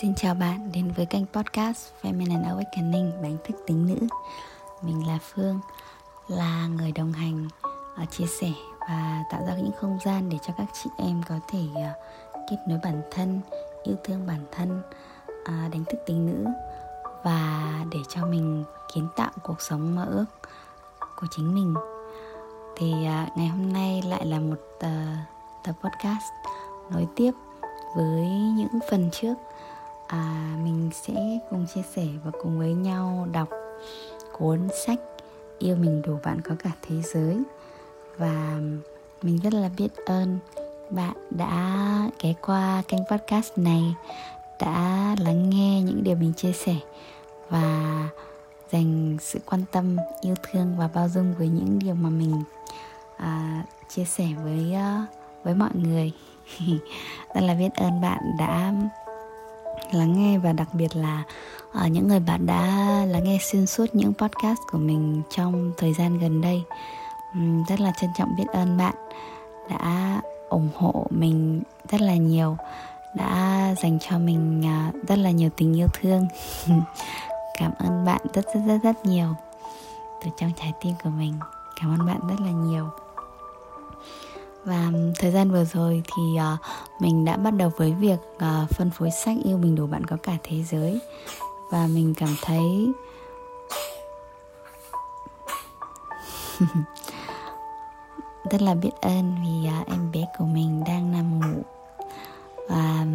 Xin chào bạn đến với kênh podcast Feminine Awakening đánh thức tính nữ Mình là Phương, là người đồng hành ờ, chia sẻ và tạo ra những không gian để cho các chị em có thể ờ, kết nối bản thân, yêu thương bản thân, ờ, đánh thức tính nữ và để cho mình kiến tạo cuộc sống mơ ước của chính mình. Thì ngày hôm nay lại là một tập podcast nối tiếp với những phần trước à, mình sẽ cùng chia sẻ và cùng với nhau đọc cuốn sách yêu mình đủ bạn có cả thế giới. Và mình rất là biết ơn bạn đã ghé qua kênh podcast này đã lắng nghe những điều mình chia sẻ và dành sự quan tâm yêu thương và bao dung với những điều mà mình à, chia sẻ với uh, với mọi người. Rất là biết ơn bạn đã lắng nghe và đặc biệt là uh, những người bạn đã lắng nghe xuyên suốt những podcast của mình trong thời gian gần đây. Um, rất là trân trọng biết ơn bạn đã ủng hộ mình rất là nhiều đã dành cho mình uh, rất là nhiều tình yêu thương. Cảm ơn bạn rất rất rất rất nhiều. Từ trong trái tim của mình cảm ơn bạn rất là nhiều và thời gian vừa rồi thì uh, mình đã bắt đầu với việc uh, phân phối sách yêu mình đủ bạn có cả thế giới. Và mình cảm thấy rất là biết ơn vì uh, em bé của mình đang nằm ngủ. Và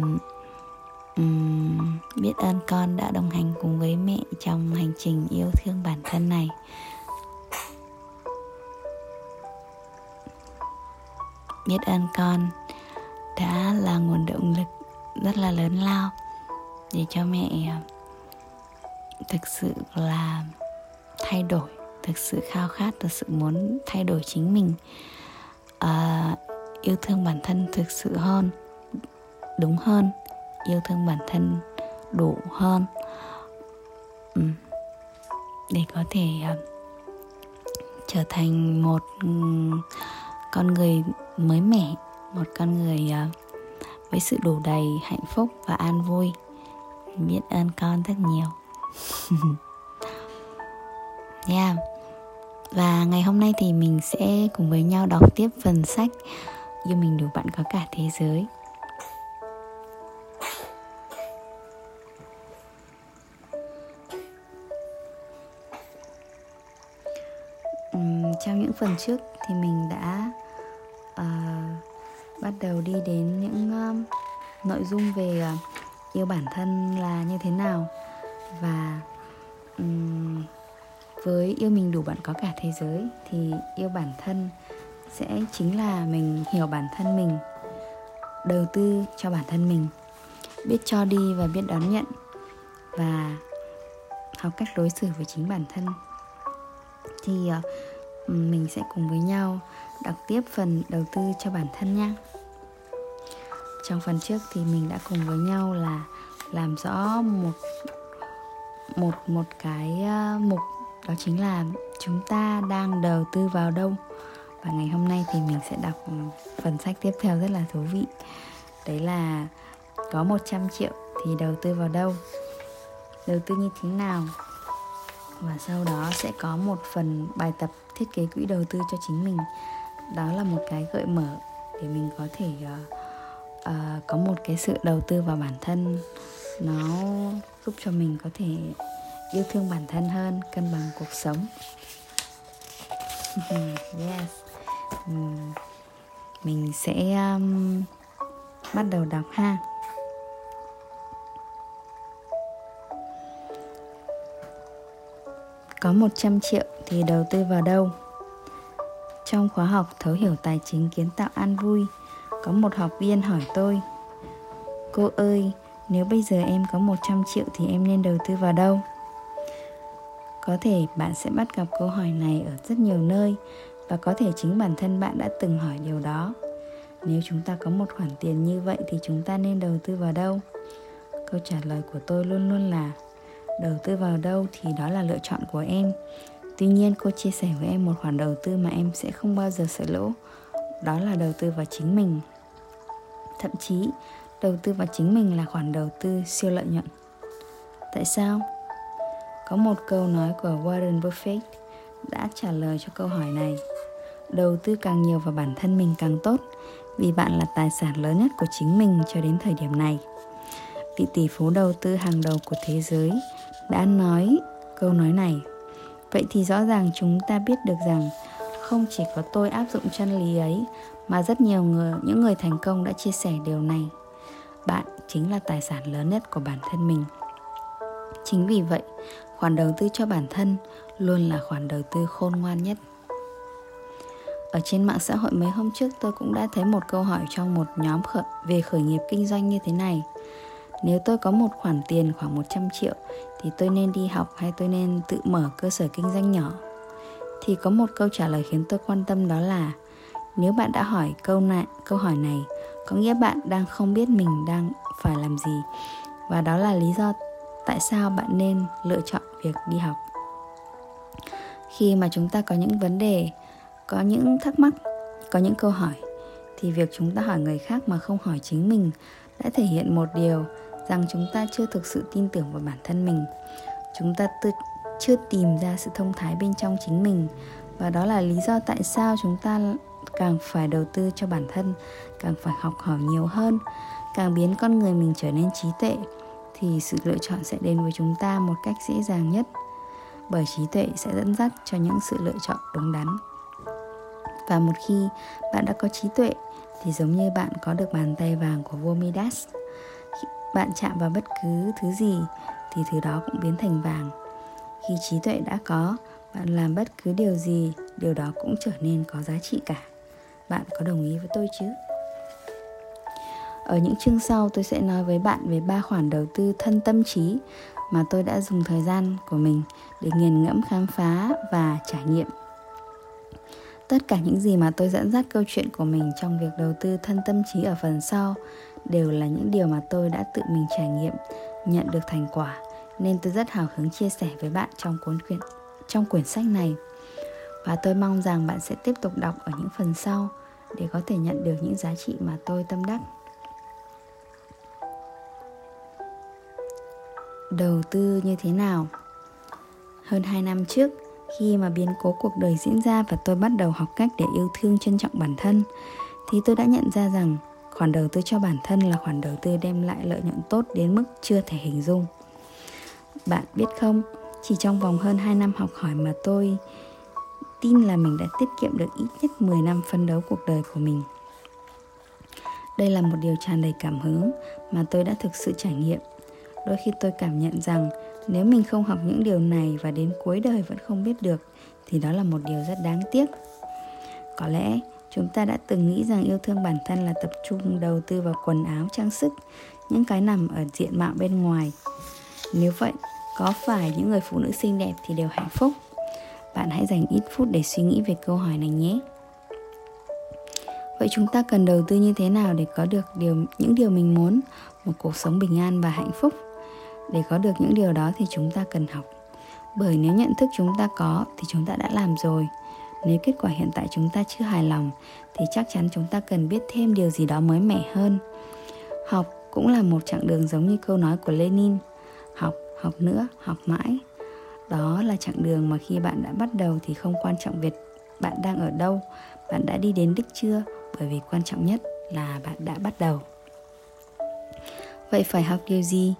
um, biết ơn con đã đồng hành cùng với mẹ trong hành trình yêu thương bản thân này. Biết ơn con đã là nguồn động lực rất là lớn lao để cho mẹ à, thực sự là thay đổi thực sự khao khát thực sự muốn thay đổi chính mình à, yêu thương bản thân thực sự hơn đúng hơn yêu thương bản thân đủ hơn ừ. để có thể uh, trở thành một um, con người mới mẻ một con người uh, với sự đủ đầy hạnh phúc và an vui. Biết ơn con rất nhiều. Yeah. Và ngày hôm nay thì mình sẽ cùng với nhau đọc tiếp phần sách yêu mình đủ bạn có cả thế giới. Trong những phần trước thì mình đã à, bắt đầu đi đến những uh, nội dung về uh, yêu bản thân là như thế nào. Và um, với yêu mình đủ bạn có cả thế giới thì yêu bản thân sẽ chính là mình hiểu bản thân mình đầu tư cho bản thân mình biết cho đi và biết đón nhận và học cách đối xử với chính bản thân. Thì uh, mình sẽ cùng với nhau đọc tiếp phần đầu tư cho bản thân nha trong phần trước thì mình đã cùng với nhau là làm rõ một một một cái ờ, mục, đó chính là chúng ta đang đầu tư vào đâu. Và ngày hôm nay thì mình sẽ đọc phần sách tiếp theo rất là thú vị. Đấy là có 100 triệu thì đầu tư vào đâu? Đầu tư như thế nào? Và sau đó sẽ có một phần bài tập thiết kế quỹ đầu tư cho chính mình. Đó là một cái gợi mở để mình có thể uh, uh, có một cái sự đầu tư vào bản thân. Nó giúp cho mình có thể yêu thương bản thân hơn cân bằng cuộc sống. Yes. Mình sẽ um, bắt đầu đọc ha. Có 100 triệu thì đầu tư vào đâu trong khóa học thấu hiểu tài chính kiến tạo an vui, có một học viên hỏi tôi Cô ơi, nếu bây giờ em có 100 triệu thì em nên đầu tư vào đâu? Có thể bạn sẽ bắt gặp câu hỏi này ở rất nhiều nơi và có thể chính bản thân bạn đã từng hỏi điều đó. Nếu chúng ta có một khoản tiền như vậy thì chúng ta nên đầu tư vào đâu? Câu trả lời của tôi luôn luôn là đầu tư vào đâu thì đó là lựa chọn của em. Tuy nhiên, cô chia sẻ với em một khoản đầu tư mà em sẽ không bao giờ sợ lỗ. Đó là đầu tư vào chính mình. Thậm chí, đầu tư vào chính mình là khoản đầu tư siêu lợi nhuận. Tại sao? Có một câu nói của warren buffett đã trả lời cho câu hỏi này. Đầu tư càng nhiều vào bản thân mình càng tốt, vì bạn là tài sản lớn nhất của chính mình cho đến thời điểm này. Vị tỷ phú đầu tư hàng đầu của thế giới đã nói câu nói này. Vậy thì rõ ràng chúng ta biết được rằng không chỉ có tôi áp dụng chân lý ấy mà rất nhiều người những người thành công đã chia sẻ điều này. Bạn chính là tài sản lớn nhất của bản thân mình. Chính vì vậy khoản đầu tư cho bản thân luôn là khoản đầu tư khôn ngoan nhất. Ở trên mạng xã hội mấy hôm trước tôi cũng đã thấy một câu hỏi trong một nhóm khởi, về khởi nghiệp kinh doanh như thế này. Nếu tôi có một khoản tiền khoảng 100 triệu thì tôi nên đi học hay tôi nên tự mở cơ sở kinh doanh nhỏ? Thì có một câu trả lời khiến tôi quan tâm đó là nếu bạn đã hỏi câu này, câu hỏi này có nghĩa bạn đang không biết mình đang phải làm gì và đó là lý do tại sao bạn nên lựa chọn việc đi học. Khi mà chúng ta có những vấn đề, có những thắc mắc, có những câu hỏi thì việc chúng ta hỏi người khác mà không hỏi chính mình đã thể hiện một điều rằng chúng ta chưa thực sự tin tưởng vào bản thân mình. Chúng ta tự, chưa tìm ra sự thông thái bên trong chính mình. Và đó là lý do tại sao chúng ta càng phải đầu tư cho bản thân càng phải học hỏi nhiều hơn. Càng biến con người mình trở nên trí tuệ thì sự lựa chọn sẽ đến với chúng ta một cách dễ dàng nhất. Bởi trí tuệ sẽ dẫn dắt cho những sự lựa chọn đúng đắn. Và một khi bạn đã có trí tuệ thì giống như bạn có được bàn tay vàng của vua Midas bạn chạm vào bất cứ thứ gì thì thứ đó cũng biến thành vàng. Khi trí tuệ đã có, bạn làm bất cứ điều gì, điều đó cũng trở nên có giá trị cả. Bạn có đồng ý với tôi chứ? Ở những chương sau, tôi sẽ nói với bạn về ba khoản đầu tư thân tâm trí mà tôi đã dùng thời gian của mình để nghiền ngẫm, khám phá và trải nghiệm. Tất cả những gì mà tôi dẫn dắt câu chuyện của mình trong việc đầu tư thân tâm trí ở phần sau đều là những điều mà tôi đã tự mình trải nghiệm, nhận được thành quả, nên tôi rất hào hứng chia sẻ với bạn trong cuốn quyển, trong quyển sách này. Và tôi mong rằng bạn sẽ tiếp tục đọc ở những phần sau để có thể nhận được những giá trị mà tôi tâm đắc. Đầu tư như thế nào? Hơn 2 năm trước, khi mà biến cố cuộc đời diễn ra và tôi bắt đầu học cách để yêu thương, trân trọng bản thân, thì tôi đã nhận ra rằng khoản đầu tư cho bản thân là khoản đầu tư đem lại lợi nhuận tốt đến mức chưa thể hình dung. Bạn biết không, chỉ trong vòng hơn 2 năm học hỏi mà tôi tin là mình đã tiết kiệm được ít nhất 10 năm phân đấu cuộc đời của mình. Đây là một điều tràn đầy cảm hứng mà tôi đã thực sự trải nghiệm. Đôi khi tôi cảm nhận rằng nếu mình không học những điều này và đến cuối đời vẫn không biết được thì đó là một điều rất đáng tiếc. Có lẽ chúng ta đã từng nghĩ rằng yêu thương bản thân là tập trung đầu tư vào quần áo, trang sức, những cái nằm ở diện mạo bên ngoài. Nếu vậy, có phải những người phụ nữ xinh đẹp thì đều hạnh phúc? Bạn hãy dành ít phút để suy nghĩ về câu hỏi này nhé. Vậy chúng ta cần đầu tư như thế nào để có được điều, những điều mình muốn, một cuộc sống bình an và hạnh phúc? Để có được những điều đó thì chúng ta cần học. Bởi nếu nhận thức chúng ta có, thì chúng ta đã làm rồi nếu kết quả hiện tại chúng ta chưa hài lòng, thì chắc chắn chúng ta cần biết thêm điều gì đó mới mẻ hơn. Học cũng là một chặng đường giống như câu nói của lenin, học học nữa, học mãi. Đó là chặng đường mà khi bạn đã bắt đầu thì không quan trọng việc bạn đang ở đâu, bạn đã đi đến đích chưa, bởi vì quan trọng nhất là bạn đã bắt đầu. Vậy phải học điều gì?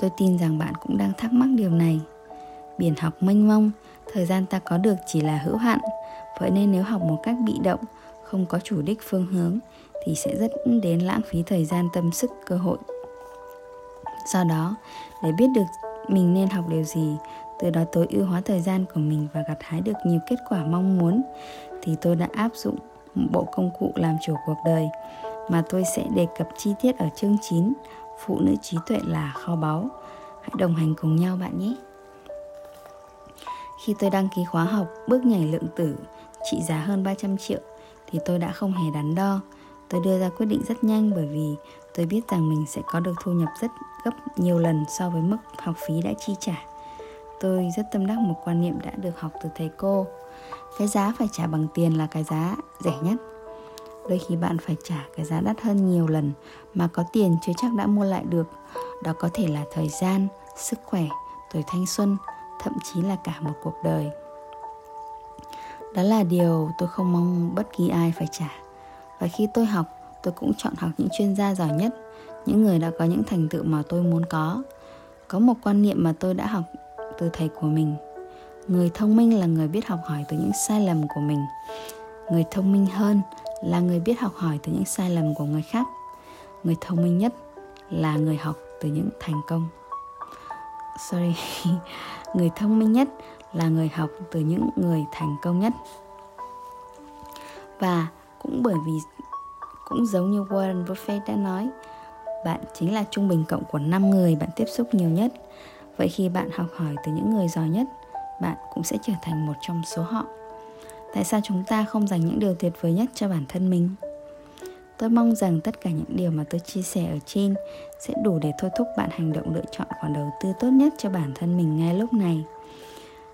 Tôi tin rằng bạn cũng đang thắc mắc điều này. Biển học mênh mông, thời gian ta có được chỉ là hữu hạn vậy nên nếu học một cách bị động, không có chủ đích phương hướng, thì sẽ rất đến lãng phí thời gian, tâm sức, cơ hội do đó, để biết được mình nên học điều gì, từ đó tối ưu hóa thời gian của mình và gặt hái được nhiều kết quả mong muốn, thì tôi đã áp dụng bộ công cụ làm chủ cuộc đời mà tôi sẽ đề cập chi tiết ở chương 9 Phụ nữ trí tuệ là kho báu. Hãy đồng hành cùng nhau bạn nhé. Khi tôi đăng ký khóa học, bước nhảy lượng tử trị giá hơn 300 triệu thì tôi đã không hề đắn đo. Tôi đưa ra quyết định rất nhanh bởi vì tôi biết rằng mình sẽ có được thu nhập rất gấp nhiều lần so với mức học phí đã chi trả. Tôi rất tâm đắc một quan niệm đã được học từ thầy cô. Cái giá phải trả bằng tiền là cái giá rẻ nhất. đôi khi bạn phải trả cái giá đắt hơn nhiều lần mà có tiền chưa chắc đã mua lại được đó có thể là thời gian, sức khỏe, tuổi thanh xuân, thậm chí là cả một cuộc đời đó là điều tôi không mong bất kỳ ai phải trả. Và khi tôi học, tôi cũng chọn học những chuyên gia giỏi nhất, những người đã có những thành tựu mà tôi muốn có. Có một quan niệm mà tôi đã học từ thầy của mình. Người thông minh là người biết học hỏi từ những sai lầm của mình. Người thông minh hơn là người biết học hỏi từ những sai lầm của người khác. Người thông minh nhất là người học từ những thành công. Sorry. Người thông minh nhất là người học từ những người thành công nhất. Và cũng bởi vì, cũng giống như Warren Buffett đã nói, bạn chính là trung bình cộng của 5 người bạn tiếp xúc nhiều nhất. Vậy khi bạn học hỏi từ những người giỏi nhất, bạn cũng sẽ trở thành một trong số họ. Tại sao chúng ta không dành những điều tuyệt vời nhất cho bản thân mình? Tôi mong rằng tất cả những điều mà tôi chia sẻ ở trên sẽ đủ để thôi thúc bạn hành động lựa chọn khoản đầu tư tốt nhất cho bản thân mình ngay lúc này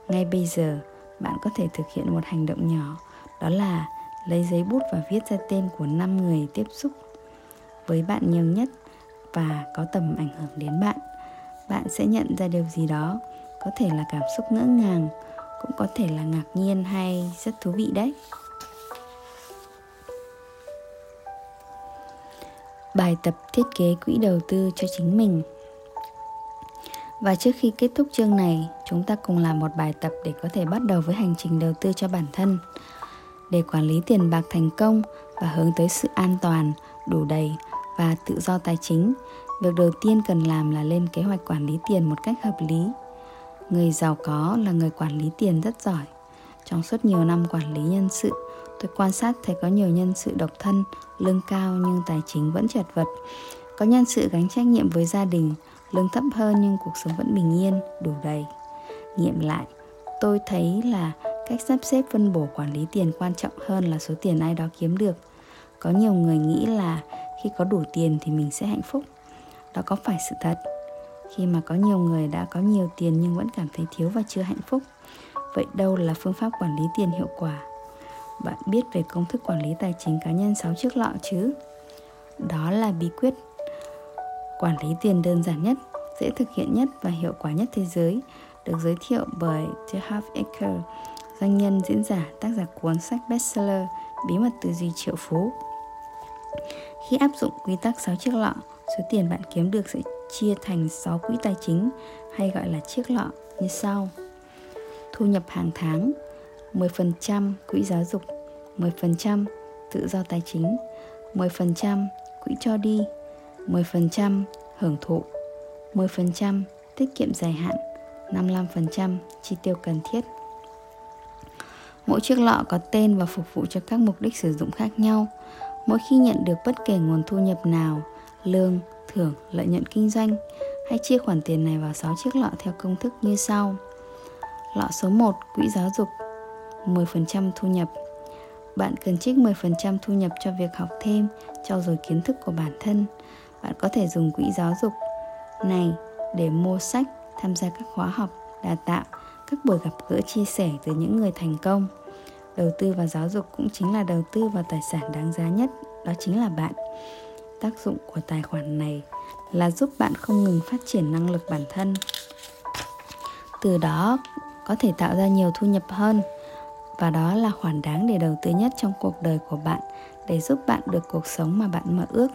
ngay bây giờ, bạn có thể thực hiện một hành động nhỏ, đó là lấy giấy bút và viết ra tên của 5 người tiếp xúc với bạn nhiều nhất và có tầm ảnh hưởng đến bạn. Bạn sẽ nhận ra điều gì đó, có thể là cảm xúc ngỡ ngàng, cũng có thể là ngạc nhiên hay rất thú vị đấy. Bài tập thiết kế quỹ đầu tư cho chính mình và trước khi kết thúc chương này, chúng ta cùng làm một bài tập để có thể bắt đầu với hành trình đầu tư cho bản thân. Để quản lý tiền bạc thành công và hướng tới sự an toàn, đủ đầy và tự do tài chính, việc đầu tiên cần làm là lên kế hoạch quản lý tiền một cách hợp lý. Người giàu có là người quản lý tiền rất giỏi. Trong suốt nhiều năm quản lý nhân sự, tôi quan sát thấy có nhiều nhân sự độc thân, lương cao nhưng tài chính vẫn chật vật. Có nhân sự gánh trách nhiệm với gia đình lương thấp hơn nhưng cuộc sống vẫn bình yên, đủ đầy. Nghiệm lại, tôi thấy là cách sắp xếp phân bổ quản lý tiền quan trọng hơn là số tiền ai đó kiếm được. Có nhiều người nghĩ là khi có đủ tiền thì mình sẽ hạnh phúc. Đó có phải sự thật? Khi mà có nhiều người đã có nhiều tiền nhưng vẫn cảm thấy thiếu và chưa hạnh phúc, vậy đâu là phương pháp quản lý tiền hiệu quả? Bạn biết về công thức quản lý tài chính cá nhân 6 chiếc lọ chứ? Đó là bí quyết quản lý tiền đơn giản nhất, dễ thực hiện nhất và hiệu quả nhất thế giới được giới thiệu bởi The Half Acre, doanh nhân, diễn giả, tác giả cuốn sách bestseller bí mật tư duy triệu phú khi áp dụng quy tắc 6 chiếc lọ, số tiền bạn kiếm được sẽ chia thành 6 quỹ tài chính, hay gọi là chiếc lọ, như sau. Thu nhập hàng tháng 10% quỹ giáo dục 10% tự do tài chính 10% quỹ cho đi 10% hưởng thụ 10% tiết kiệm dài hạn 55% chi tiêu cần thiết. Mỗi chiếc lọ có tên và phục vụ cho các mục đích sử dụng khác nhau. Mỗi khi nhận được bất kể nguồn thu nhập nào Lương, thưởng, lợi nhuận kinh doanh Hãy chia khoản tiền này vào 6 chiếc lọ theo công thức như sau. Lọ số 1 Quỹ giáo dục 10% thu nhập. Bạn cần trích 10% thu nhập cho việc học thêm, trau dồi kiến thức của bản thân. Bạn có thể dùng quỹ giáo dục này để mua sách, tham gia các khóa học, đào tạo, các buổi gặp gỡ chia sẻ từ những người thành công. Đầu tư vào giáo dục cũng chính là đầu tư vào tài sản đáng giá nhất đó chính là bạn. Tác dụng của tài khoản này là giúp bạn không ngừng phát triển năng lực bản thân. Từ đó có thể tạo ra nhiều thu nhập hơn và đó là khoản đáng để đầu tư nhất trong cuộc đời của bạn để giúp bạn được cuộc sống mà bạn mơ ước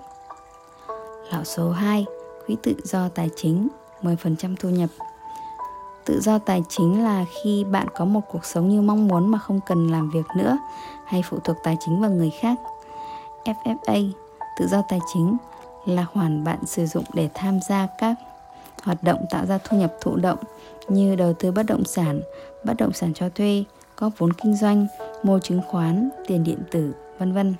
lão số 2, quỹ tự do tài chính, 10% thu nhập. Tự do tài chính là khi bạn có một cuộc sống như mong muốn mà không cần làm việc nữa hay phụ thuộc tài chính vào người khác. FFA, tự do tài chính là khoản bạn sử dụng để tham gia các hoạt động tạo ra thu nhập thụ động như đầu tư bất động sản, bất động sản cho thuê, góp vốn kinh doanh, mua chứng khoán, tiền điện tử, vân vân.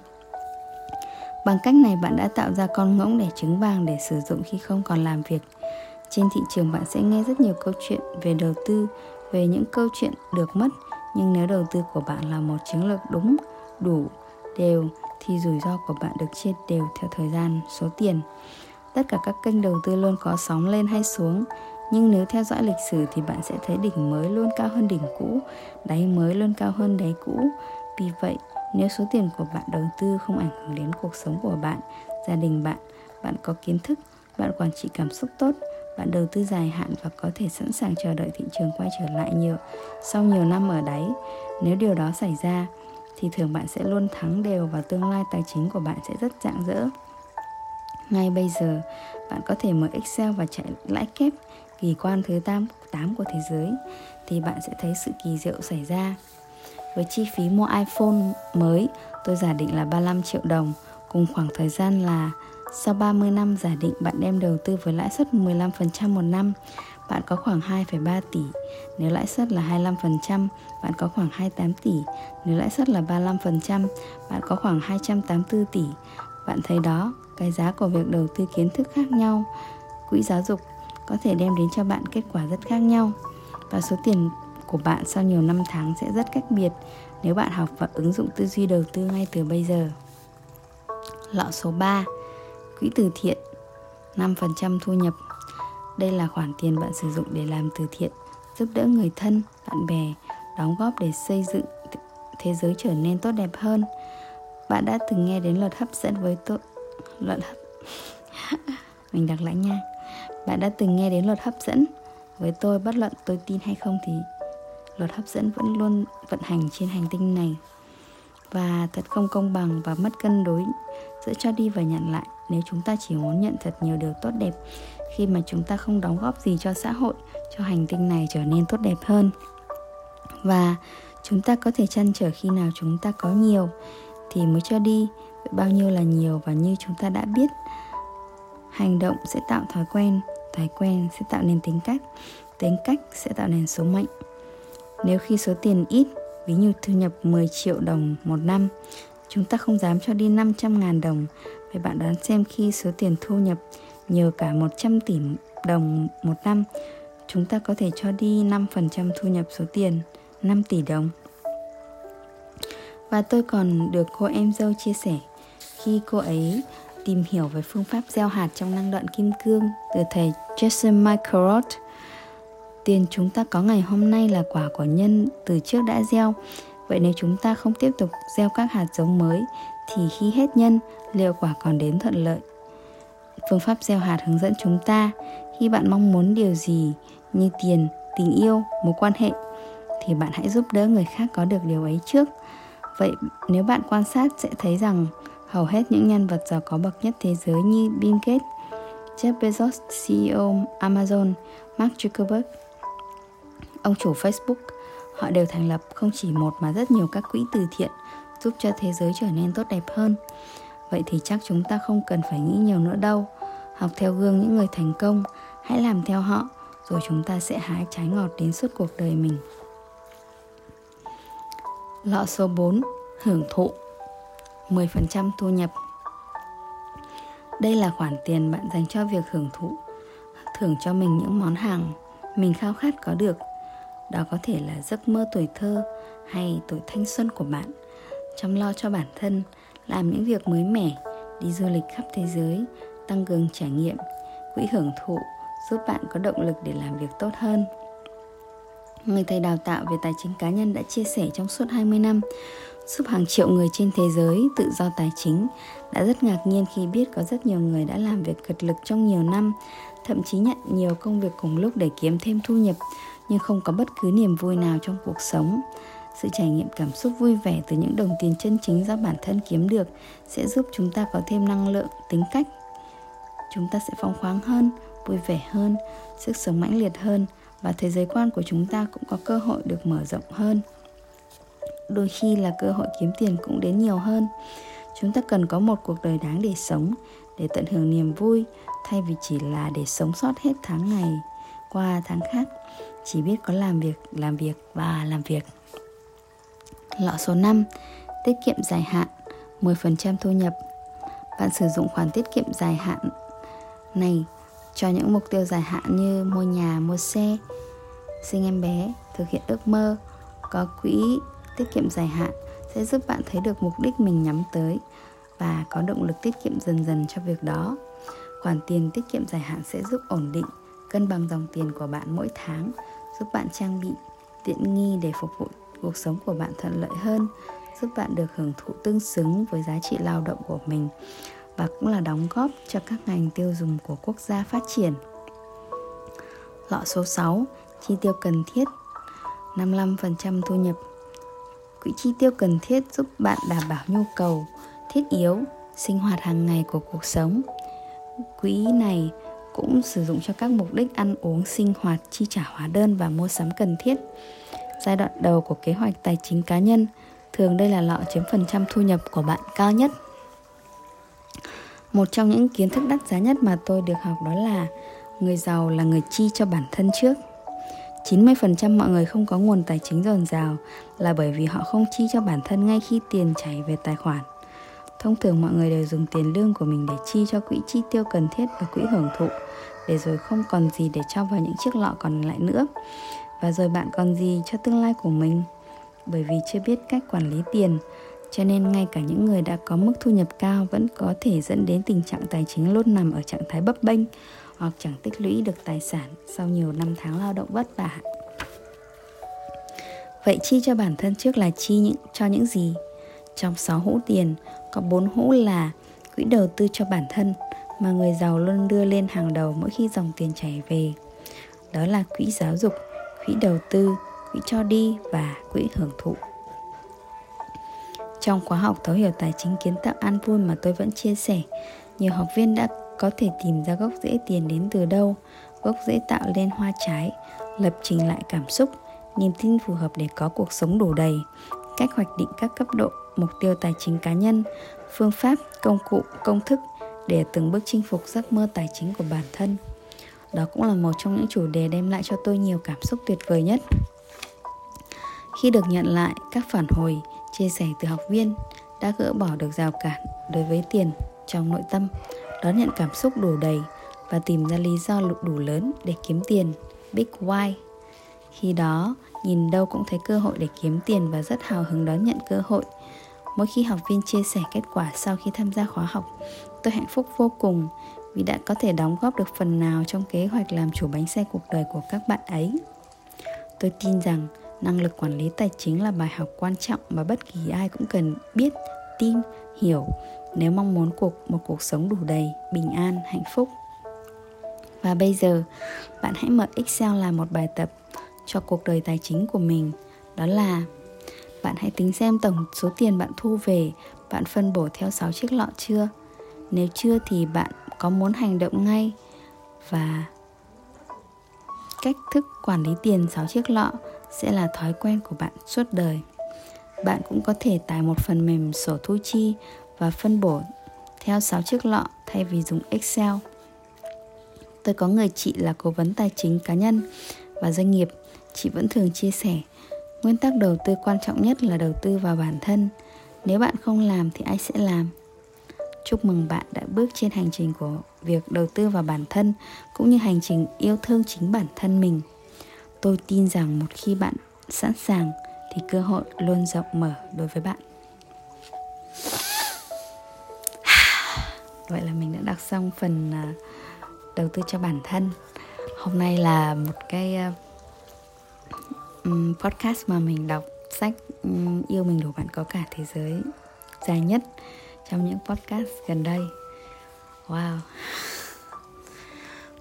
Bằng cách này bạn đã tạo ra con ngỗng để trứng vàng để sử dụng khi không còn làm việc. Trên thị trường bạn sẽ nghe rất nhiều câu chuyện về đầu tư, về những câu chuyện được mất, nhưng nếu đầu tư của bạn là một chiến lược đúng, đủ, đều thì rủi ro của bạn được chia đều theo thời gian, số tiền. Tất cả các kênh đầu tư luôn có sóng lên hay xuống, nhưng nếu theo dõi lịch sử thì bạn sẽ thấy đỉnh mới luôn cao hơn đỉnh cũ, đáy mới luôn cao hơn đáy cũ. Vì vậy, Nếu số tiền của bạn đầu tư không ảnh hưởng đến cuộc sống của bạn, gia đình bạn, bạn có kiến thức, bạn quản trị cảm xúc tốt, bạn đầu tư dài hạn và có thể sẵn sàng chờ đợi thị trường quay trở lại nhiều sau nhiều năm ở đáy. Nếu điều đó xảy ra, thì thường bạn sẽ luôn thắng đều và tương lai tài chính của bạn sẽ rất rạng rỡ. Ngay bây giờ, bạn có thể mở Excel và chạy lãi kép kỳ quan thứ 8, của thế giới thì bạn sẽ thấy sự kỳ diệu xảy ra. Với chi phí mua iPhone mới, tôi giả định là 35 triệu đồng cùng khoảng thời gian là sau 30 năm giả định bạn đem đầu tư với lãi suất 15% một năm, bạn có khoảng 2,3 tỷ. Nếu lãi suất là 25%, bạn có khoảng 28 tỷ. Nếu lãi suất là 35%, bạn có khoảng 284 tỷ. Bạn thấy đó, cái giá của việc đầu tư kiến thức khác nhau. Quỹ giáo dục có thể đem đến cho bạn kết quả rất khác nhau. Và số tiền của bạn sau nhiều năm tháng sẽ rất cách biệt nếu bạn học và ứng dụng tư duy đầu tư ngay từ bây giờ. Lọ số 3 Quỹ từ thiện 5% thu nhập. Đây là khoản tiền bạn sử dụng để làm từ thiện Giúp đỡ người thân, bạn bè Đóng góp để xây dựng thế giới trở nên tốt đẹp hơn. Bạn đã từng nghe đến luật hấp dẫn với tôi Luật hấp Mình đọc lại nha. Bạn đã từng nghe đến luật hấp dẫn Với tôi bất luận tôi tin hay không thì Luật hấp dẫn vẫn luôn vận hành trên hành tinh này. Và thật không công bằng và mất cân đối giữa cho đi và nhận lại. Nếu chúng ta chỉ muốn nhận thật nhiều điều tốt đẹp, khi mà chúng ta không đóng góp gì cho xã hội, cho hành tinh này trở nên tốt đẹp hơn. Và chúng ta có thể chăn trở khi nào chúng ta có nhiều thì mới cho đi bao nhiêu là nhiều và như chúng ta đã biết. Hành động sẽ tạo thói quen thói quen sẽ tạo nên tính cách tính cách sẽ tạo nên số mệnh nếu khi số tiền ít, ví như thu nhập 10 triệu đồng một năm, Chúng ta không dám cho đi 500 ngàn đồng. Vậy bạn đoán xem khi số tiền thu nhập nhiều cả 100 tỷ đồng một năm, Chúng ta có thể cho đi 5% thu nhập số tiền 5 tỷ đồng. Và tôi còn được cô em dâu chia sẻ, Khi cô ấy tìm hiểu về phương pháp gieo hạt trong năng đoạn kim cương từ thầy Jason Michael Tiền chúng ta có ngày hôm nay là quả của nhân từ trước đã gieo Vậy nếu chúng ta không tiếp tục gieo các hạt giống mới thì khi hết nhân, liệu quả còn đến thuận lợi? Phương pháp gieo hạt hướng dẫn chúng ta khi bạn mong muốn điều gì như tiền, tình yêu, mối quan hệ thì bạn hãy giúp đỡ người khác có được điều ấy trước. Vậy nếu bạn quan sát sẽ thấy rằng hầu hết những nhân vật giàu có bậc nhất thế giới như Bill Gates, Jeff Bezos, CEO Amazon, Mark Zuckerberg, ông chủ Facebook Họ đều thành lập không chỉ một mà rất nhiều các quỹ từ thiện giúp cho thế giới trở nên tốt đẹp hơn. Vậy thì chắc chúng ta không cần phải nghĩ nhiều nữa đâu. Học theo gương những người thành công, hãy làm theo họ rồi chúng ta sẽ hái trái ngọt đến suốt cuộc đời mình. Lọ số 4, hưởng thụ 10% thu nhập Đây là khoản tiền bạn dành cho việc hưởng thụ Thưởng cho mình những món hàng mình khao khát có được đó có thể là giấc mơ tuổi thơ hay tuổi thanh xuân của bạn. Chăm lo cho bản thân, làm những việc mới mẻ, đi du lịch khắp thế giới, tăng cường trải nghiệm, quỹ hưởng thụ, giúp bạn có động lực để làm việc tốt hơn. Người thầy đào tạo về tài chính cá nhân đã chia sẻ trong suốt 20 năm, giúp hàng triệu người trên thế giới tự do tài chính, đã rất ngạc nhiên khi biết có rất nhiều người đã làm việc cực lực trong nhiều năm, thậm chí nhận nhiều công việc cùng lúc để kiếm thêm thu nhập nhưng không có bất cứ niềm vui nào trong cuộc sống. Sự trải nghiệm cảm xúc vui vẻ từ những đồng tiền chân chính do bản thân kiếm được sẽ giúp chúng ta có thêm năng lượng, tính cách. Chúng ta sẽ phóng khoáng hơn, vui vẻ hơn, sức sống mãnh liệt hơn và thế giới quan của chúng ta cũng có cơ hội được mở rộng hơn. Đôi khi là cơ hội kiếm tiền cũng đến nhiều hơn. Chúng ta cần có một cuộc đời đáng để sống, để tận hưởng niềm vui, thay vì chỉ là để sống sót hết tháng này qua tháng khác chỉ biết có làm việc, làm việc và làm việc. Lọ số 5, tiết kiệm dài hạn, 10% thu nhập. Bạn sử dụng khoản tiết kiệm dài hạn này cho những mục tiêu dài hạn như mua nhà, mua xe, sinh em bé, thực hiện ước mơ. Có quỹ tiết kiệm dài hạn sẽ giúp bạn thấy được mục đích mình nhắm tới và có động lực tiết kiệm dần dần cho việc đó. Khoản tiền tiết kiệm dài hạn sẽ giúp ổn định, cân bằng dòng tiền của bạn mỗi tháng giúp bạn trang bị tiện nghi để phục vụ cuộc sống của bạn thuận lợi hơn giúp bạn được hưởng thụ tương xứng với giá trị lao động của mình và cũng là đóng góp cho các ngành tiêu dùng của quốc gia phát triển. Lọ số 6, chi tiêu cần thiết 55% thu nhập Quỹ chi tiêu cần thiết giúp bạn đảm bảo nhu cầu thiết yếu, sinh hoạt hàng ngày của cuộc sống. Quỹ này cũng sử dụng cho các mục đích ăn uống, sinh hoạt, chi trả hóa đơn và mua sắm cần thiết. Giai đoạn đầu của kế hoạch tài chính cá nhân, thường đây là lọ chiếm phần trăm thu nhập của bạn cao nhất. Một trong những kiến thức đắt giá nhất mà tôi được học đó là người giàu là người chi cho bản thân trước. 90% mọi người không có nguồn tài chính dồi dào là bởi vì họ không chi cho bản thân ngay khi tiền chảy về tài khoản. Thông thường mọi người đều dùng tiền lương của mình để chi cho quỹ chi tiêu cần thiết và quỹ hưởng thụ để rồi không còn gì để cho vào những chiếc lọ còn lại nữa. Và rồi bạn còn gì cho tương lai của mình? Bởi vì chưa biết cách quản lý tiền, cho nên ngay cả những người đã có mức thu nhập cao vẫn có thể dẫn đến tình trạng tài chính luôn nằm ở trạng thái bấp bênh hoặc chẳng tích lũy được tài sản sau nhiều năm tháng lao động vất vả. Vậy chi cho bản thân trước là chi những cho những gì? Trong 6 hũ tiền, có bốn hũ là quỹ đầu tư cho bản thân mà người giàu luôn đưa lên hàng đầu mỗi khi dòng tiền chảy về. Đó là quỹ giáo dục, quỹ đầu tư, quỹ cho đi và quỹ hưởng thụ. Trong khóa học thấu hiểu tài chính kiến tạo an vui mà tôi vẫn chia sẻ, nhiều học viên đã có thể tìm ra gốc rễ tiền đến từ đâu, gốc rễ tạo lên hoa trái, lập trình lại cảm xúc, niềm tin phù hợp để có cuộc sống đủ đầy, cách hoạch định các cấp độ, mục tiêu tài chính cá nhân, phương pháp, công cụ, công thức để từng bước chinh phục giấc mơ tài chính của bản thân. Đó cũng là một trong những chủ đề đem lại cho tôi nhiều cảm xúc tuyệt vời nhất. Khi được nhận lại các phản hồi, chia sẻ từ học viên đã gỡ bỏ được rào cản đối với tiền trong nội tâm đón nhận cảm xúc đủ đầy và tìm ra lý do đủ lớn để kiếm tiền big why khi đó nhìn đâu cũng thấy cơ hội để kiếm tiền và rất hào hứng đón nhận cơ hội mỗi khi học viên chia sẻ kết quả sau khi tham gia khóa học tôi hạnh phúc vô cùng vì đã có thể đóng góp được phần nào trong kế hoạch làm chủ bánh xe cuộc đời của các bạn ấy tôi tin rằng năng lực quản lý tài chính là bài học quan trọng mà bất kỳ ai cũng cần biết tin hiểu nếu mong muốn cuộc một cuộc sống đủ đầy, bình an, hạnh phúc. Và bây giờ, bạn hãy mở Excel làm một bài tập cho cuộc đời tài chính của mình. Đó là bạn hãy tính xem tổng số tiền bạn thu về, bạn phân bổ theo 6 chiếc lọ chưa? Nếu chưa thì bạn có muốn hành động ngay và cách thức quản lý tiền 6 chiếc lọ sẽ là thói quen của bạn suốt đời. Bạn cũng có thể tải một phần mềm sổ thu chi và phân bổ theo 6 chiếc lọ thay vì dùng Excel. Tôi có người chị là cố vấn tài chính cá nhân và doanh nghiệp, chị vẫn thường chia sẻ nguyên tắc đầu tư quan trọng nhất là đầu tư vào bản thân. Nếu bạn không làm thì ai sẽ làm? Chúc mừng bạn đã bước trên hành trình của việc đầu tư vào bản thân cũng như hành trình yêu thương chính bản thân mình. Tôi tin rằng một khi bạn sẵn sàng thì cơ hội luôn rộng mở đối với bạn. vậy là mình đã đọc xong phần à, đầu tư cho bản thân hôm nay là một cái à, um, podcast mà mình đọc sách um, yêu mình đủ bạn có cả thế giới dài nhất trong những podcast gần đây. Wow.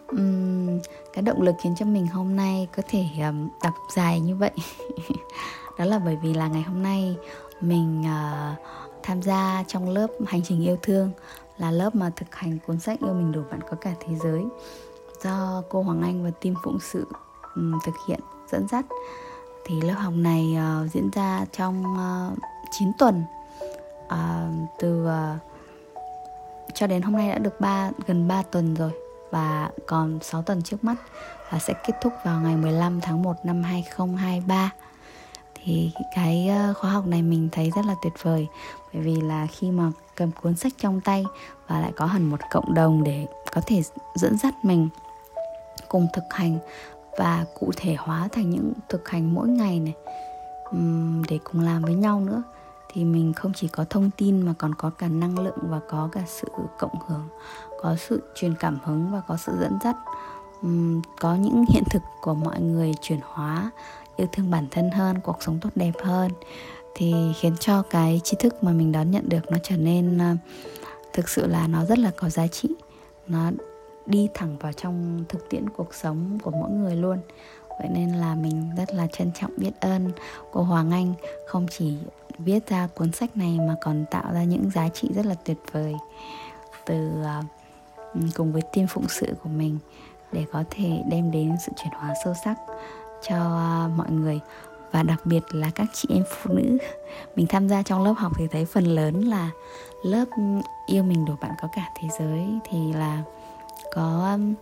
Um, cái động lực khiến cho mình hôm nay có thể um, đọc dài như vậy. Đó là bởi vì là ngày hôm nay mình uh, tham gia trong lớp hành trình yêu thương là lớp mà thực hành cuốn sách yêu mình đủ bạn có cả thế giới do cô Hoàng Anh và team phụng sự um, thực hiện dẫn dắt thì lớp học này uh, diễn ra trong ờ, uh, 9 tuần. Uh, từ uh, cho đến hôm nay đã được 3 gần 3 tuần rồi và còn 6 tuần trước mắt và sẽ kết thúc vào ngày 15 tháng 1 năm 2023 thì cái khóa học này mình thấy rất là tuyệt vời bởi vì là khi mà cầm cuốn sách trong tay và lại có hẳn một cộng đồng để có thể dẫn dắt mình cùng thực hành và cụ thể hóa thành những thực hành mỗi ngày này. Để cùng làm với nhau nữa. Thì mình không chỉ có thông tin mà còn có cả năng lượng và có cả sự cộng hưởng, có sự truyền cảm hứng và có sự dẫn dắt. Có những hiện thực của mọi người chuyển hóa, yêu thương bản thân hơn, cuộc sống tốt đẹp hơn. Thì khiến cho cái tri thức mà mình đón nhận được nó trở nên à, thực sự là nó rất là có giá trị. Nó đi thẳng vào trong thực tiễn cuộc sống của mỗi người luôn. Vậy nên là mình rất là trân trọng biết ơn cô Hoàng Anh, không chỉ viết ra cuốn sách này mà còn tạo ra những giá trị rất là tuyệt vời từ à, cùng với team phụng sự của mình để có thể đem đến sự chuyển hóa sâu sắc cho à, mọi người. Và đặc biệt là các chị em phụ nữ. Mình tham gia trong lớp học thì thấy phần lớn là lớp yêu mình đủ bạn có cả thế giới. Thì là có um,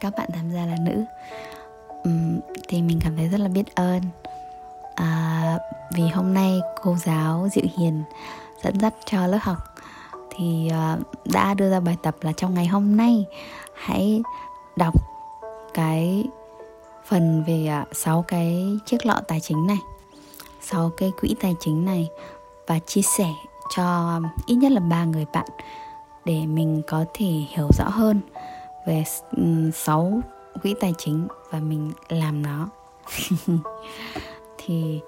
các bạn tham gia là nữ. Um, thì mình cảm thấy rất là biết ơn. À, vì hôm nay cô giáo diệu hiền dẫn dắt cho lớp học thì uh, đã đưa ra bài tập là trong ngày hôm nay hãy đọc cái phần về uh, cái chiếc lọ tài chính này sáu cái quỹ tài chính này và chia sẻ cho um, ít nhất là ba người bạn để mình có thể hiểu rõ hơn về 6 quỹ tài chính và mình làm nó. Thì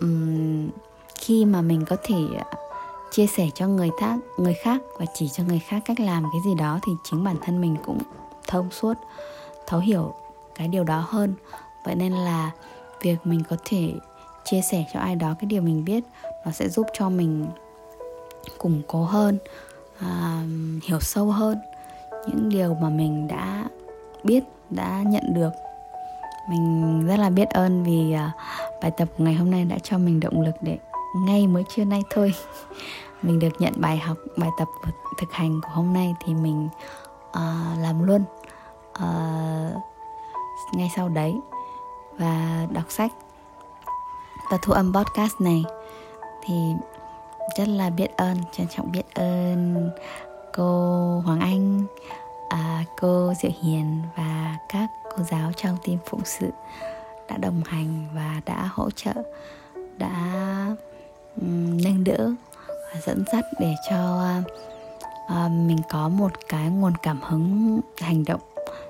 um, khi mà mình có thể à, chia sẻ cho người khác người khác và chỉ cho người khác cách làm cái gì đó thì chính bản thân mình cũng thông suốt thấu hiểu cái điều đó hơn. Vậy nên là việc mình có thể chia sẻ cho ai đó cái điều mình biết nó sẽ giúp cho mình củng cố hơn à, hiểu sâu hơn những điều mà mình đã biết đã nhận được. Mình rất là biết ơn vì uh, bài tập của ngày hôm nay đã cho mình động lực để ngay mới trưa nay thôi. Mình được nhận bài học bài tập thực hành của hôm nay thì mình uh, làm luôn uh, ngay sau đấy và đọc sách. Và thu âm podcast này thì rất là biết ơn trân trọng biết ơn cô Hoàng Anh à, cô Diệu Hiền và các cô giáo trong team phụng sự đã đồng hành và đã hỗ trợ đã um, nâng đỡ và dẫn dắt để cho uh, mình có một cái nguồn cảm hứng hành động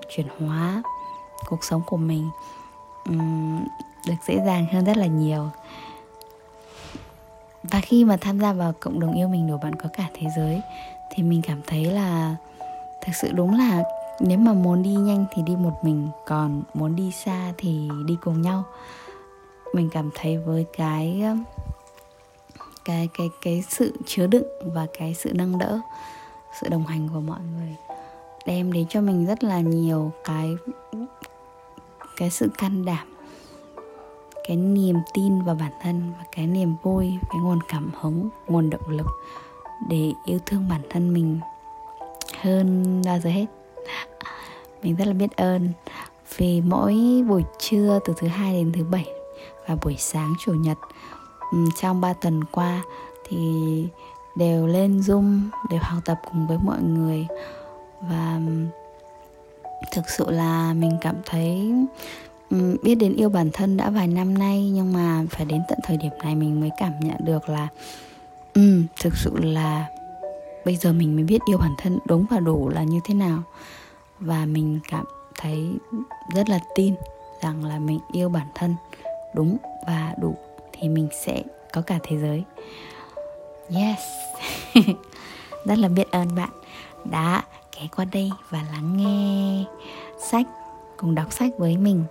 chuyển hóa cuộc sống của mình um, được dễ dàng hơn rất là nhiều và khi mà tham gia vào cộng đồng yêu mình đủ bạn có cả thế giới, thì mình cảm thấy là thực sự đúng là nếu mà muốn đi nhanh thì đi một mình, còn muốn đi xa thì đi cùng nhau. Mình cảm thấy với cái um, cái cái cái sự chứa đựng và cái sự nâng đỡ, sự đồng hành của mọi người đem đến cho mình rất là nhiều cái cái sự can đảm cái niềm tin vào bản thân và cái niềm vui, cái nguồn cảm hứng, nguồn động lực để yêu thương bản thân mình hơn bao giờ hết. Mình rất là biết ơn vì mỗi buổi trưa từ thứ hai đến thứ bảy và buổi sáng chủ nhật trong 3 tuần qua thì đều lên zoom đều học tập cùng với mọi người. Và thực sự là mình cảm thấy Ừ, biết đến yêu bản thân đã vài năm nay nhưng mà phải đến tận thời điểm này mình mới cảm nhận được là um, thực sự là bây giờ mình mới biết yêu bản thân đúng và đủ là như thế nào. Và mình cảm thấy rất là tin rằng là mình yêu bản thân đúng và đủ thì mình sẽ có cả thế giới. Yes. Rất là biết ơn bạn đã ghé qua đây và lắng nghe sách cùng đọc sách với mình.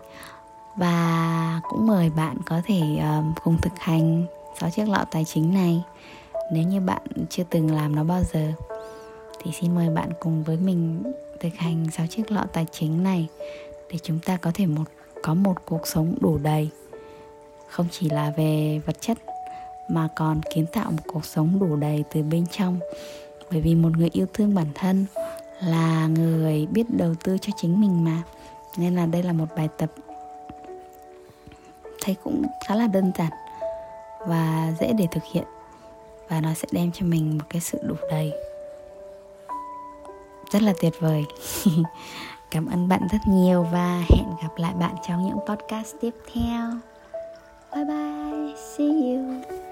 Và cũng mời bạn có thể ờ, cùng thực hành sáu chiếc lọ tài chính này. Nếu như bạn chưa từng làm nó bao giờ, thì xin mời bạn cùng với mình thực hành sáu chiếc lọ tài chính này để chúng ta có thể một, có một cuộc sống đủ đầy. Không chỉ là về vật chất, mà còn kiến tạo một cuộc sống đủ đầy từ bên trong. Bởi vì một người yêu thương bản thân là người biết đầu tư cho chính mình mà nên là đây là một bài tập thấy cũng khá là đơn giản và dễ để thực hiện và nó sẽ đem cho mình một cái sự đủ đầy. Rất là tuyệt vời. Cảm ơn bạn rất nhiều và hẹn gặp lại bạn trong những podcast tiếp theo. Bye bye. See you.